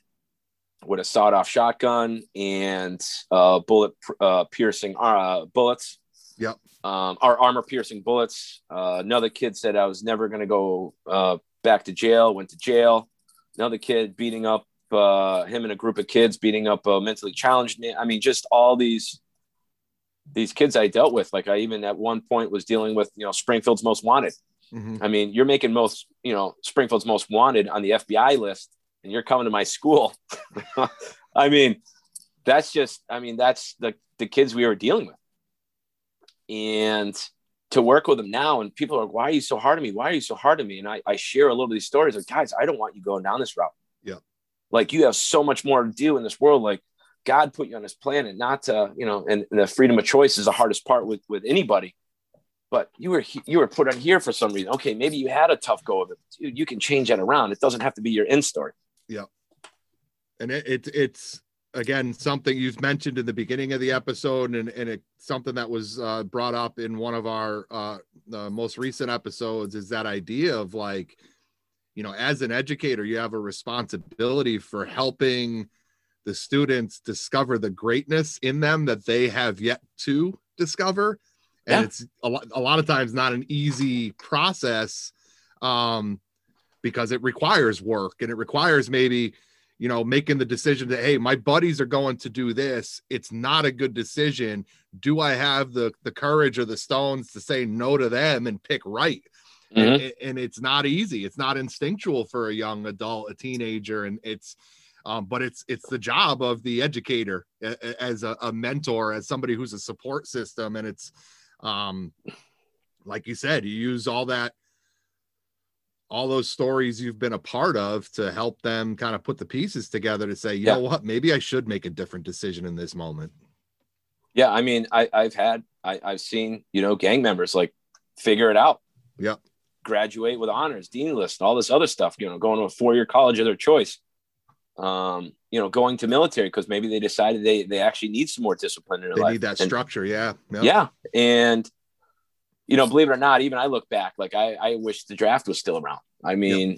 with a sawed off shotgun and uh, bullet uh, piercing uh, bullets. Yep. Um, our armor piercing bullets. Uh, another kid said I was never going to go uh, back to jail, went to jail. Another kid beating up uh, him and a group of kids beating up a mentally challenged man. I mean, just all these these kids I dealt with. Like I even at one point was dealing with, you know, Springfield's most wanted. Mm-hmm. I mean, you're making most, you know, Springfield's most wanted on the FBI list and you're coming to my school. I mean, that's just, I mean, that's the, the kids we were dealing with. And to work with them now, and people are like, why are you so hard on me? Why are you so hard on me? And I, I share a little of these stories like, guys, I don't want you going down this route. Like you have so much more to do in this world. Like God put you on this planet, not to, you know, and, and the freedom of choice is the hardest part with, with anybody but you were you were put on here for some reason. Okay, maybe you had a tough go of it. Dude, you can change that around. It doesn't have to be your end story. Yeah. And it, it it's again something you've mentioned in the beginning of the episode and, and it, something that was uh, brought up in one of our uh, most recent episodes is that idea of like you know as an educator you have a responsibility for helping the students discover the greatness in them that they have yet to discover. And yeah. it's a lot, a lot of times not an easy process um, because it requires work and it requires maybe you know making the decision that hey my buddies are going to do this. It's not a good decision. Do i have the the courage or the stones to say no to them and pick right mm-hmm. and, and, it's not easy it's not instinctual for a young adult a teenager and it's um, but it's it's the job of the educator as a, a mentor as somebody who's a support system and it's um like you said you use all that all those stories you've been a part of to help them kind of put the pieces together to say, you yeah. know what, maybe I should make a different decision in this moment. Yeah, I mean, I, I've had, I, I've seen, you know, gang members like figure it out. Yeah. Graduate with honors, dean list, all this other stuff. You know, going to a four-year college of their choice. Um, you know, going to military because maybe they decided they they actually need some more discipline in their they life. need that and, structure. Yeah. Yep. Yeah, and you know, believe it or not, even I look back, like I, I wish the draft was still around. I mean,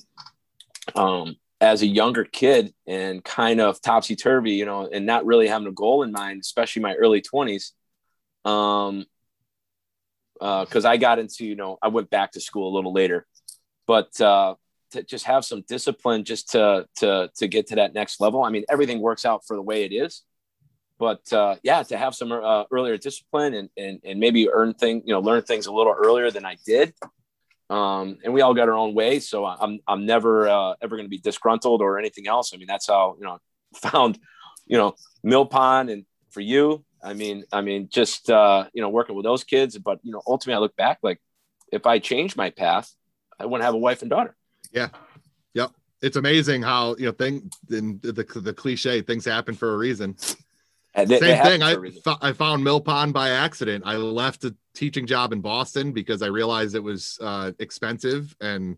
yep. um, as a younger kid and kind of topsy turvy, you know, and not really having a goal in mind, especially my early 20s. Um, because uh, I got into, you know, I went back to school a little later, but uh, to just have some discipline just to to to get to that next level. I mean, everything works out for the way it is, but uh, yeah, to have some uh, earlier discipline and, and and maybe earn thing, you know, learn things a little earlier than I did. Um, and we all got our own way, so I'm I'm never uh, ever going to be disgruntled or anything else. I mean, that's how you know found you know Mill Pond and for you. I mean, I mean, just uh, you know, working with those kids. But you know, ultimately, I look back like if I changed my path, I wouldn't have a wife and daughter. Yeah. Yep. It's amazing how you know thing in the the cliche things happen for a reason. They, Same they thing. I, I found Mill Pond by accident. I left a teaching job in Boston because I realized it was uh, expensive and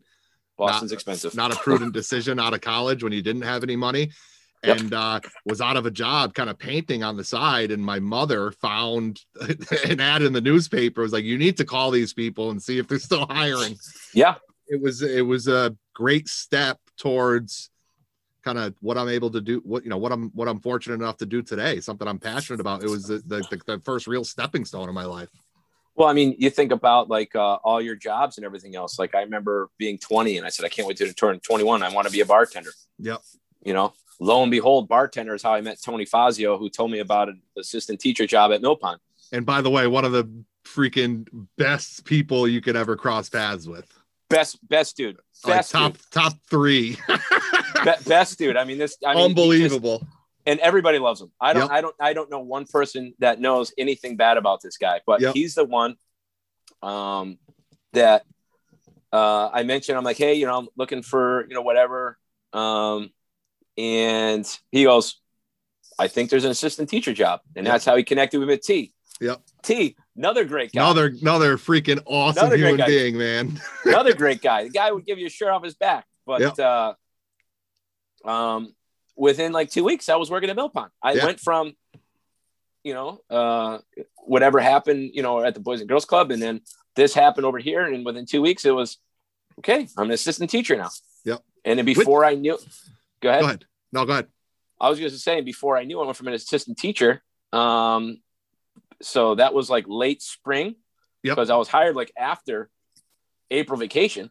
Boston's not, expensive. Not a prudent decision out of college when you didn't have any money. Yep. And uh, was out of a job, kind of painting on the side. And my mother found an ad in the newspaper. It was like, "You need to call these people and see if they're still hiring." Yeah, it was. It was a great step towards kind of what I'm able to do, what you know, what I'm what I'm fortunate enough to do today, something I'm passionate about. It was the the, the first real stepping stone in my life. Well, I mean, you think about like uh, all your jobs and everything else. Like I remember being 20 and I said, I can't wait to turn 21. I want to be a bartender. Yep. You know, lo and behold, bartender is how I met Tony Fazio, who told me about an assistant teacher job at Mill Pond. And by the way, one of the freaking best people you could ever cross paths with. Best, best dude. Best like top, dude. top three. Be- best dude. I mean, this I mean, unbelievable. Just, and everybody loves him. I don't, yep. I don't, I don't know one person that knows anything bad about this guy, but yep. he's the one um, that uh, I mentioned. I'm like, hey, you know, I'm looking for, you know, whatever. Um, and he goes, I think there's an assistant teacher job, and that's how he connected with. T. Yep. T. Another great guy. Another another freaking awesome another human being, man. another great guy. The guy would give you a shirt off his back, but yep. uh, um, within like two weeks, I was working at Mill Pond. I yeah. went from, you know, uh, whatever happened, you know, at the Boys and Girls Club, and then this happened over here, and within two weeks, it was okay. I'm an assistant teacher now. Yep. And then before With- I knew, go ahead. Go ahead. No, go ahead. I was just saying before I knew I went from an assistant teacher. Um, so that was like late spring. Yep. Because I was hired like after April vacation.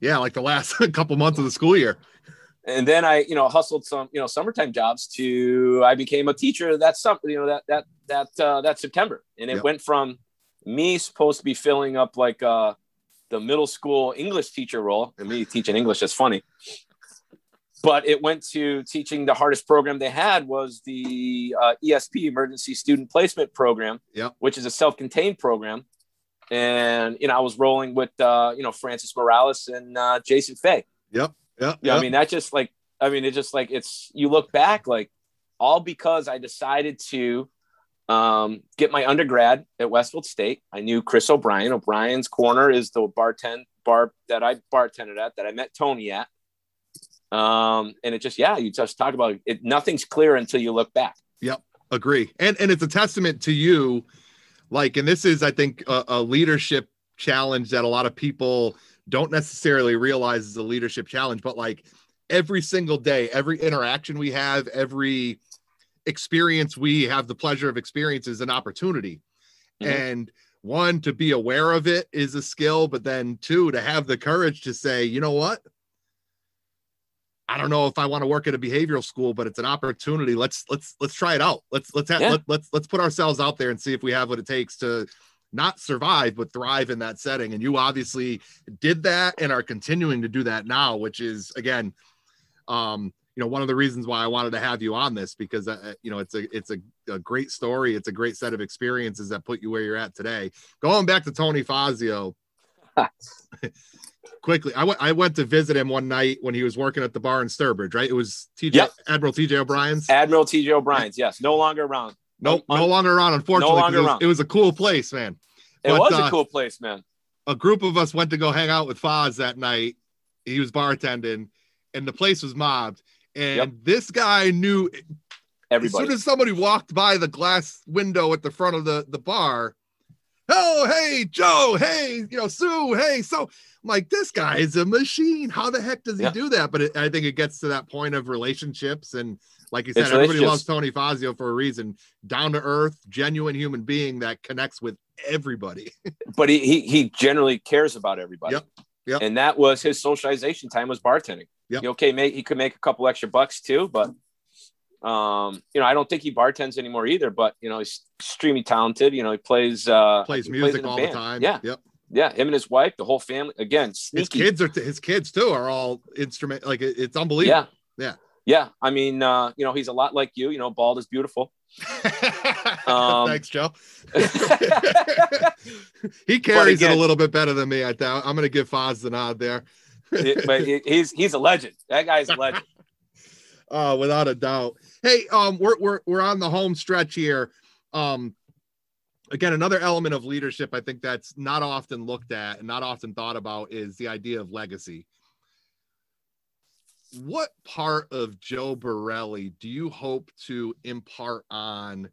Yeah, like the last couple months of the school year and then I, you know, hustled some, you know, summertime jobs to I became a teacher that summer, you know, that that that uh, that September, and it yep. went from me supposed to be filling up like uh, the middle school English teacher role, and me teaching English is funny, but it went to teaching the hardest program they had was the uh, ESP Emergency Student Placement Program, yep. which is a self-contained program, and you know I was rolling with uh, you know Francis Morales and uh, Jason Fay. Yep. Yeah, yeah. I mean, that just like, I mean, it just like it's you look back like all because I decided to um, get my undergrad at Westfield State. I knew Chris O'Brien. O'Brien's Corner is the bartend bar that I bartended at that I met Tony at. Um, and it just, yeah, you just talk about it. Nothing's clear until you look back. Yep. Agree. And, and it's a testament to you. Like, and this is, I think, a, a leadership challenge that a lot of people don't necessarily realize is a leadership challenge, but like every single day, every interaction we have, every experience we have the pleasure of experience is an opportunity. Mm-hmm. And one, to be aware of it is a skill, but then two, to have the courage to say, you know what? I don't know if I want to work at a behavioral school, but it's an opportunity. Let's let's let's try it out. Let's let's have, yeah. let, let's let's put ourselves out there and see if we have what it takes to not survive but thrive in that setting. And you obviously did that and are continuing to do that now, which is again, um, you know, one of the reasons why I wanted to have you on this because uh, you know it's a it's a, a great story. It's a great set of experiences that put you where you're at today. Going back to Tony Fazio. quickly. I went I went to visit him one night when he was working at the bar in Sturbridge, right? It was TJ yep. Admiral TJ O'Brien's. Admiral TJ O'Brien's, yes. No longer around. Nope, no, no longer around, unfortunately. No longer it was, around. It was a cool place, man. It but, was a uh, cool place, man. A group of us went to go hang out with Foz that night. He was bartending, and the place was mobbed. And yep. this guy knew everybody. As soon as somebody walked by the glass window at the front of the, the bar, oh, hey, Joe, hey, you know, Sue, hey. So I'm like, this guy is a machine. How the heck does he do that? But it, I think it gets to that point of relationships. And like you said, it's everybody loves Tony Fazio for a reason. Down to earth, genuine human being that connects with everybody. but he, he, he generally cares about everybody. Yep. Yep. And that was his socialization time was bartending. Yep. okay, make, he could make a couple extra bucks too, but um, you know, I don't think he bartends anymore either, but you know, he's extremely talented. You know, he plays uh plays music plays all the time. Yeah. Yep. Yeah, him and his wife, the whole family. Again, sneaky. his kids are his kids too are all instrument like it's unbelievable. Yeah, yeah, yeah. I mean, uh, you know, he's a lot like you. You know, bald is beautiful. um, Thanks, Joe. he carries again, it a little bit better than me. I doubt. I'm going to give Foz the nod there. but he's he's a legend. That guy's a legend. Uh, without a doubt. Hey, um, we're we're we're on the home stretch here. Um, again, another element of leadership I think that's not often looked at and not often thought about is the idea of legacy. What part of Joe Borelli do you hope to impart on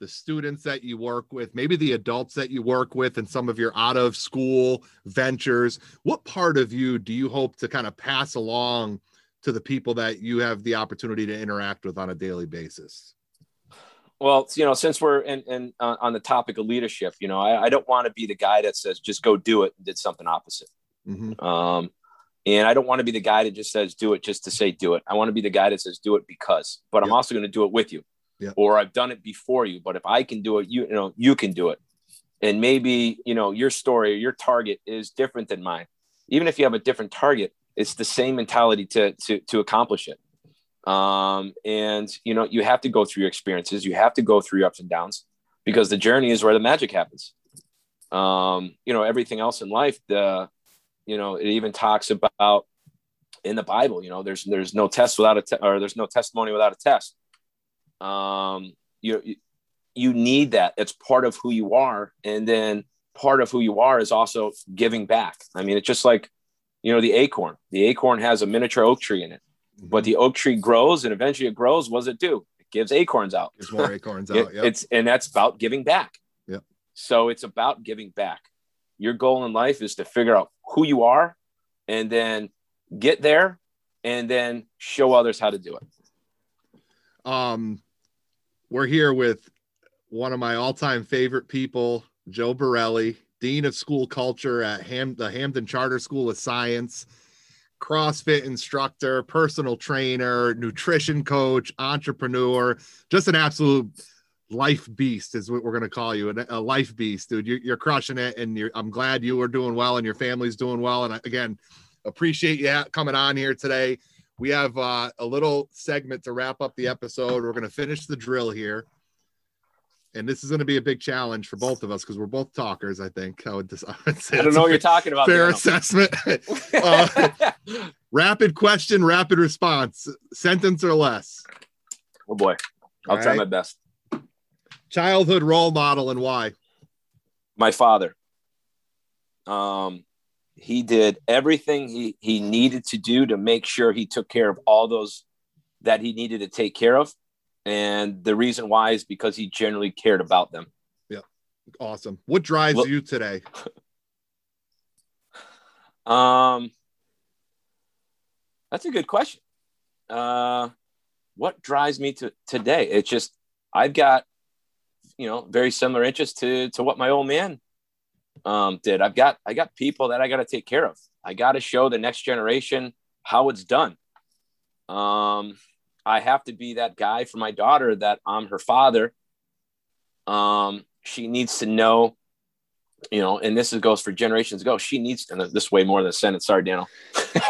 the students that you work with, maybe the adults that you work with, and some of your out of school ventures? What part of you do you hope to kind of pass along to the people that you have the opportunity to interact with on a daily basis? Well, you know, since we're in, in uh, on the topic of leadership, you know, I, I don't want to be the guy that says just go do it and did something opposite. Mm-hmm. Um, and I don't want to be the guy that just says do it just to say do it. I want to be the guy that says do it because, but I'm also going to do it with you. Or I've done it before you, but if I can do it, you, you know, you can do it. And maybe, you know, your story or your target is different than mine. Even if you have a different target, it's the same mentality to to to accomplish it. Um, and you know you have to go through your experiences. You have to go through your ups and downs because the journey is where the magic happens. Um, you know everything else in life the you know it even talks about in the bible you know there's there's no test without a te- or there's no testimony without a test. Um, you you need that. It's part of who you are. And then part of who you are is also giving back. I mean it's just like you know, the acorn. The acorn has a miniature oak tree in it, mm-hmm. but the oak tree grows and eventually it grows. What does it do? It gives acorns out. Gives more acorns out. Yep. It's and that's about giving back. Yeah. So it's about giving back. Your goal in life is to figure out who you are, and then get there, and then show others how to do it. Um, we're here with one of my all-time favorite people, Joe Borelli. Dean of School Culture at Ham- the Hampden Charter School of Science, CrossFit instructor, personal trainer, nutrition coach, entrepreneur, just an absolute life beast is what we're going to call you a, life beast dude. You're, you're crushing it and i'm glad you are doing well and your family's doing well and again appreciate you coming on here today. We have uh, a little segment to wrap up the episode. We're going to finish the drill here and this is going to be a big challenge for both of us because we're both talkers. I think I would, I would say. I don't know what you're talking about. Fair assessment. uh, rapid question, rapid response, sentence or less. Oh boy, I'll All try right. my best. Childhood role model and why? My father. Um, he did everything he, he needed to do to make sure he took care of all those that he needed to take care of. And the reason why is because he generally cared about them. Yeah. Awesome. What drives Look, you today? Um, that's a good question. Uh, what drives me to today? It's just I've got, you know, very similar interests to to what my old man um, did. I've got I got people that I got to take care of. I got to show the next generation how it's done. Um, I have to be that guy for my daughter that I'm her father. Um, she needs to know, you know, and this is, goes for generations ago. She needs to, this way more than the Senate. Sorry, Daniel.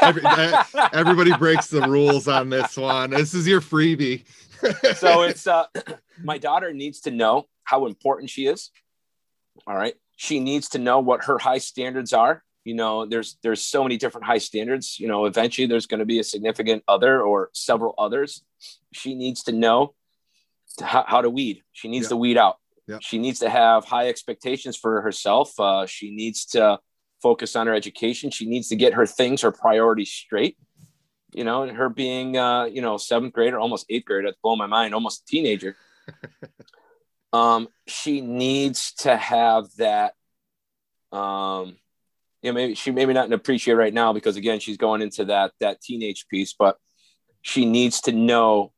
Every, everybody breaks the rules on this one. This is your freebie. so it's uh, my daughter needs to know how important she is. All right she needs to know what her high standards are you know there's there's so many different high standards you know eventually there's going to be a significant other or several others she needs to know how, how to weed she needs yeah. to weed out yeah. she needs to have high expectations for herself uh, she needs to focus on her education she needs to get her things her priorities straight you know and her being uh, you know seventh grader almost eighth grade that's blowing my mind almost a teenager um, she needs to have that. Um, you know, maybe she maybe not appreciate right now because again, she's going into that that teenage piece, but she needs to know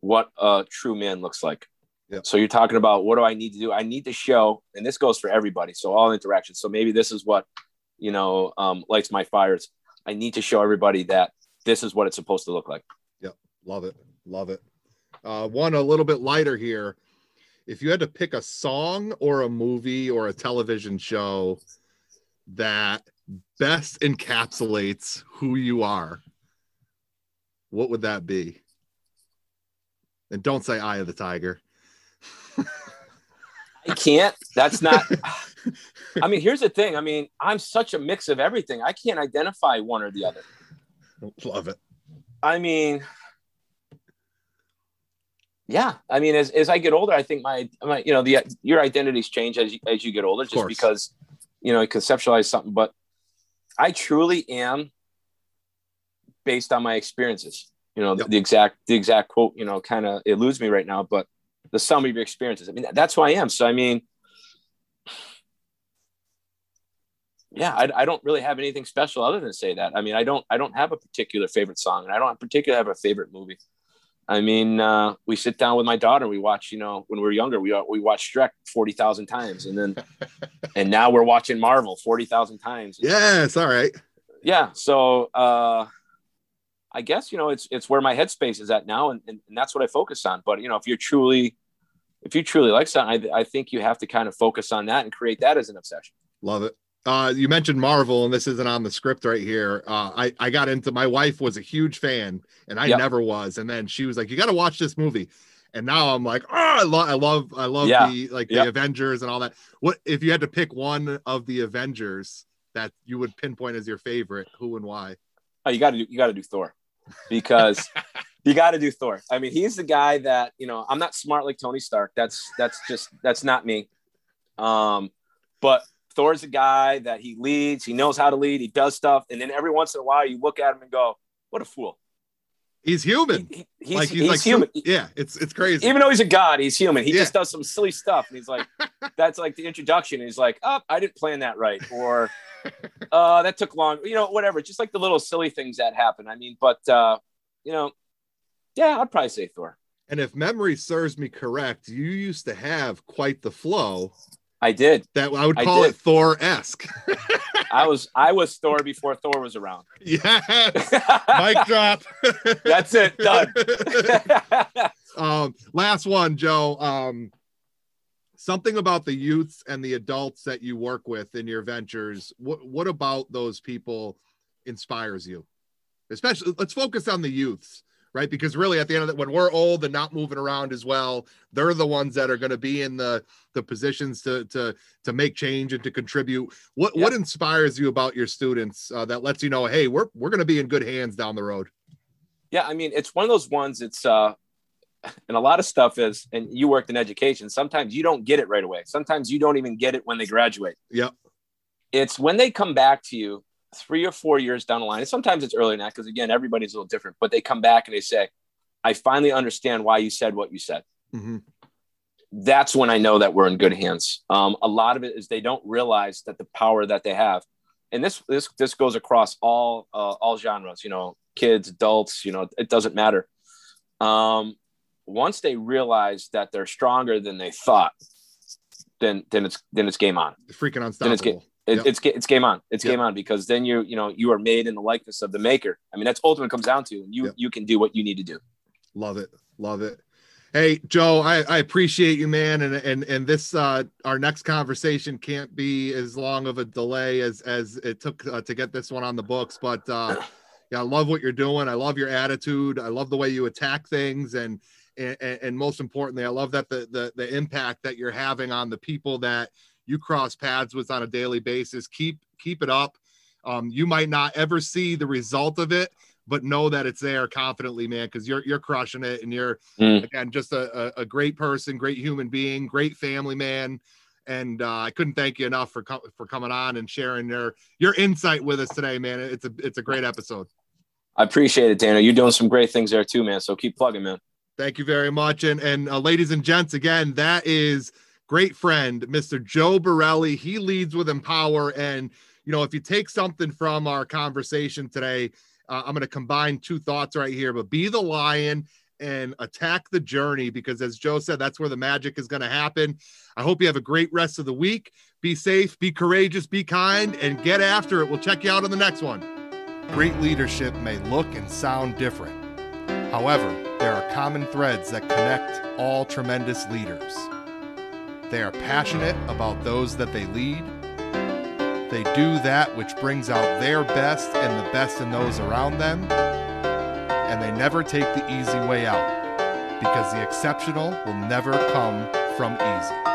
what a true man looks like. Yep. So you're talking about what do I need to do? I need to show, and this goes for everybody. So all interactions. So maybe this is what you know um, lights my fires. I need to show everybody that this is what it's supposed to look like. Yep, love it, love it. Uh, one a little bit lighter here if you had to pick a song or a movie or a television show that best encapsulates who you are, what would that be? And don't say Eye of the Tiger. I can't. That's not. I mean, here's the thing. I mean, I'm such a mix of everything. I can't identify one or the other. Love it. I mean, yeah i mean as, as i get older i think my, my you know the your identities change as you, as you get older just because you know conceptualize something but i truly am based on my experiences. You know yep. the, the exact the exact quote you know kind of eludes me right now but the sum of your experiences i mean that's who i am. So i mean yeah I, I don't really have anything special other than say that. I mean i don't i don't have a particular favorite song and i don't particularly have a favorite movie I mean, uh, we sit down with my daughter. We watch, you know, when we were younger, we we watched Shrek forty thousand times, and then, and now we're watching Marvel forty thousand times. Yeah, it's all right. Yeah, so uh, I guess you know it's it's where my headspace is at now, and, and, and that's what I focus on. But you know, if you're truly, if you truly like something, I, I think you have to kind of focus on that and create that as an obsession. Love it uh, you mentioned Marvel, and this isn't on the script right here. Uh, I I got into. My wife was a huge fan, and I yep. never was. And then she was like, "You got to watch this movie." And now I'm like, "Oh, I love, I love, I love yeah. the like yep. the Avengers and all that." What if you had to pick one of the Avengers that you would pinpoint as your favorite? Who and why? Oh, you got to do you got to do Thor, because you got to do Thor. I mean, he's the guy that you know. I'm not smart like Tony Stark. That's that's just that's not me. Um, but Thor's a guy that he leads, he knows how to lead, he does stuff, and then every once in a while you look at him and go, "What a fool." He's human. He, he, he's, like, he's, he's like, human. yeah, it's it's crazy. Even though he's a god, he's human. He yeah. just does some silly stuff, and he's like, "That's like the introduction." he's like, "Oh, I didn't plan that right," or uh, "That took long." You know, whatever. Just like the little silly things that happen. I mean, but uh, you know, yeah, I'd probably say Thor. And if memory serves me correct, you used to have quite the flow I did. That I would call I it Thor esque. I was I was Thor before Thor was around. Yes. Mic drop. That's it. Done. um, last one, Joe. Um, something about the youths and the adults that you work with in your ventures. What what about those people inspires you? Especially, let's focus on the youths right? Because really, at the end of it, when we're old and not moving around as well, they're the ones that are going to be in the the positions to to to make change and to contribute. What what inspires you about your students uh, that lets you know, hey, we're we're going to be in good hands down the road? Yeah, I mean, it's one of those ones. It's uh, and a lot of stuff is, and you worked in education. Sometimes you don't get it right away. Sometimes you don't even get it when they graduate. Yep. it's when they come back to you three or four years down the line. And sometimes it's earlier than that because again, everybody's a little different. But they come back and they say, "I finally understand why you said what you said." Mm-hmm. That's when I know that we're in good hands. Um, a lot of it is they don't realize that the power that they have, and this this this goes across all uh, all genres. You know, kids, adults. You know, it doesn't matter. Um, once they realize that they're stronger than they thought, then then it's then it's game on. Freaking unstoppable. Then it's, it, yep. it's it's game on. It's yep. game on because then you you know you are made in the likeness of the maker. I mean that's ultimately comes down to, and you yep. you can do what you need to do. Love it, love it. Hey Joe, I, I appreciate you, man, and and and this uh, our next conversation can't be as long of a delay as as it took uh, to get this one on the books, but uh, yeah, I love what you're doing. I love your attitude. I love the way you attack things, and and, and most importantly, I love that the, the the impact that you're having on the people that you cross paths with on a daily basis. Keep keep it up. Um, you might not ever see the result of it, but know that it's there confidently, man, because you're you're crushing it, and you're mm. again just a, a, a, great person, great human being, great family man. And uh, I couldn't thank you enough for for coming on and sharing your your insight with us today, man. It's a it's a great episode. I appreciate it, Dana. You're doing some great things there too, man. So keep plugging, man. Thank you very much. And and uh, ladies and gents, again, that is great friend, Mr. Joe Borelli. He leads with Empower. And, you know, if you take something from our conversation today, uh, I'm going to combine two thoughts right here, but be the lion and attack the journey because, as Joe said, that's where the magic is going to happen. I hope you have a great rest of the week. Be safe, be courageous, be kind, and get after it. We'll check you out on the next one. Great leadership may look and sound different. However, there are common threads that connect all tremendous leaders. They are passionate about those that they lead. They do that which brings out their best and the best in those around them. And they never take the easy way out because the exceptional will never come from easy.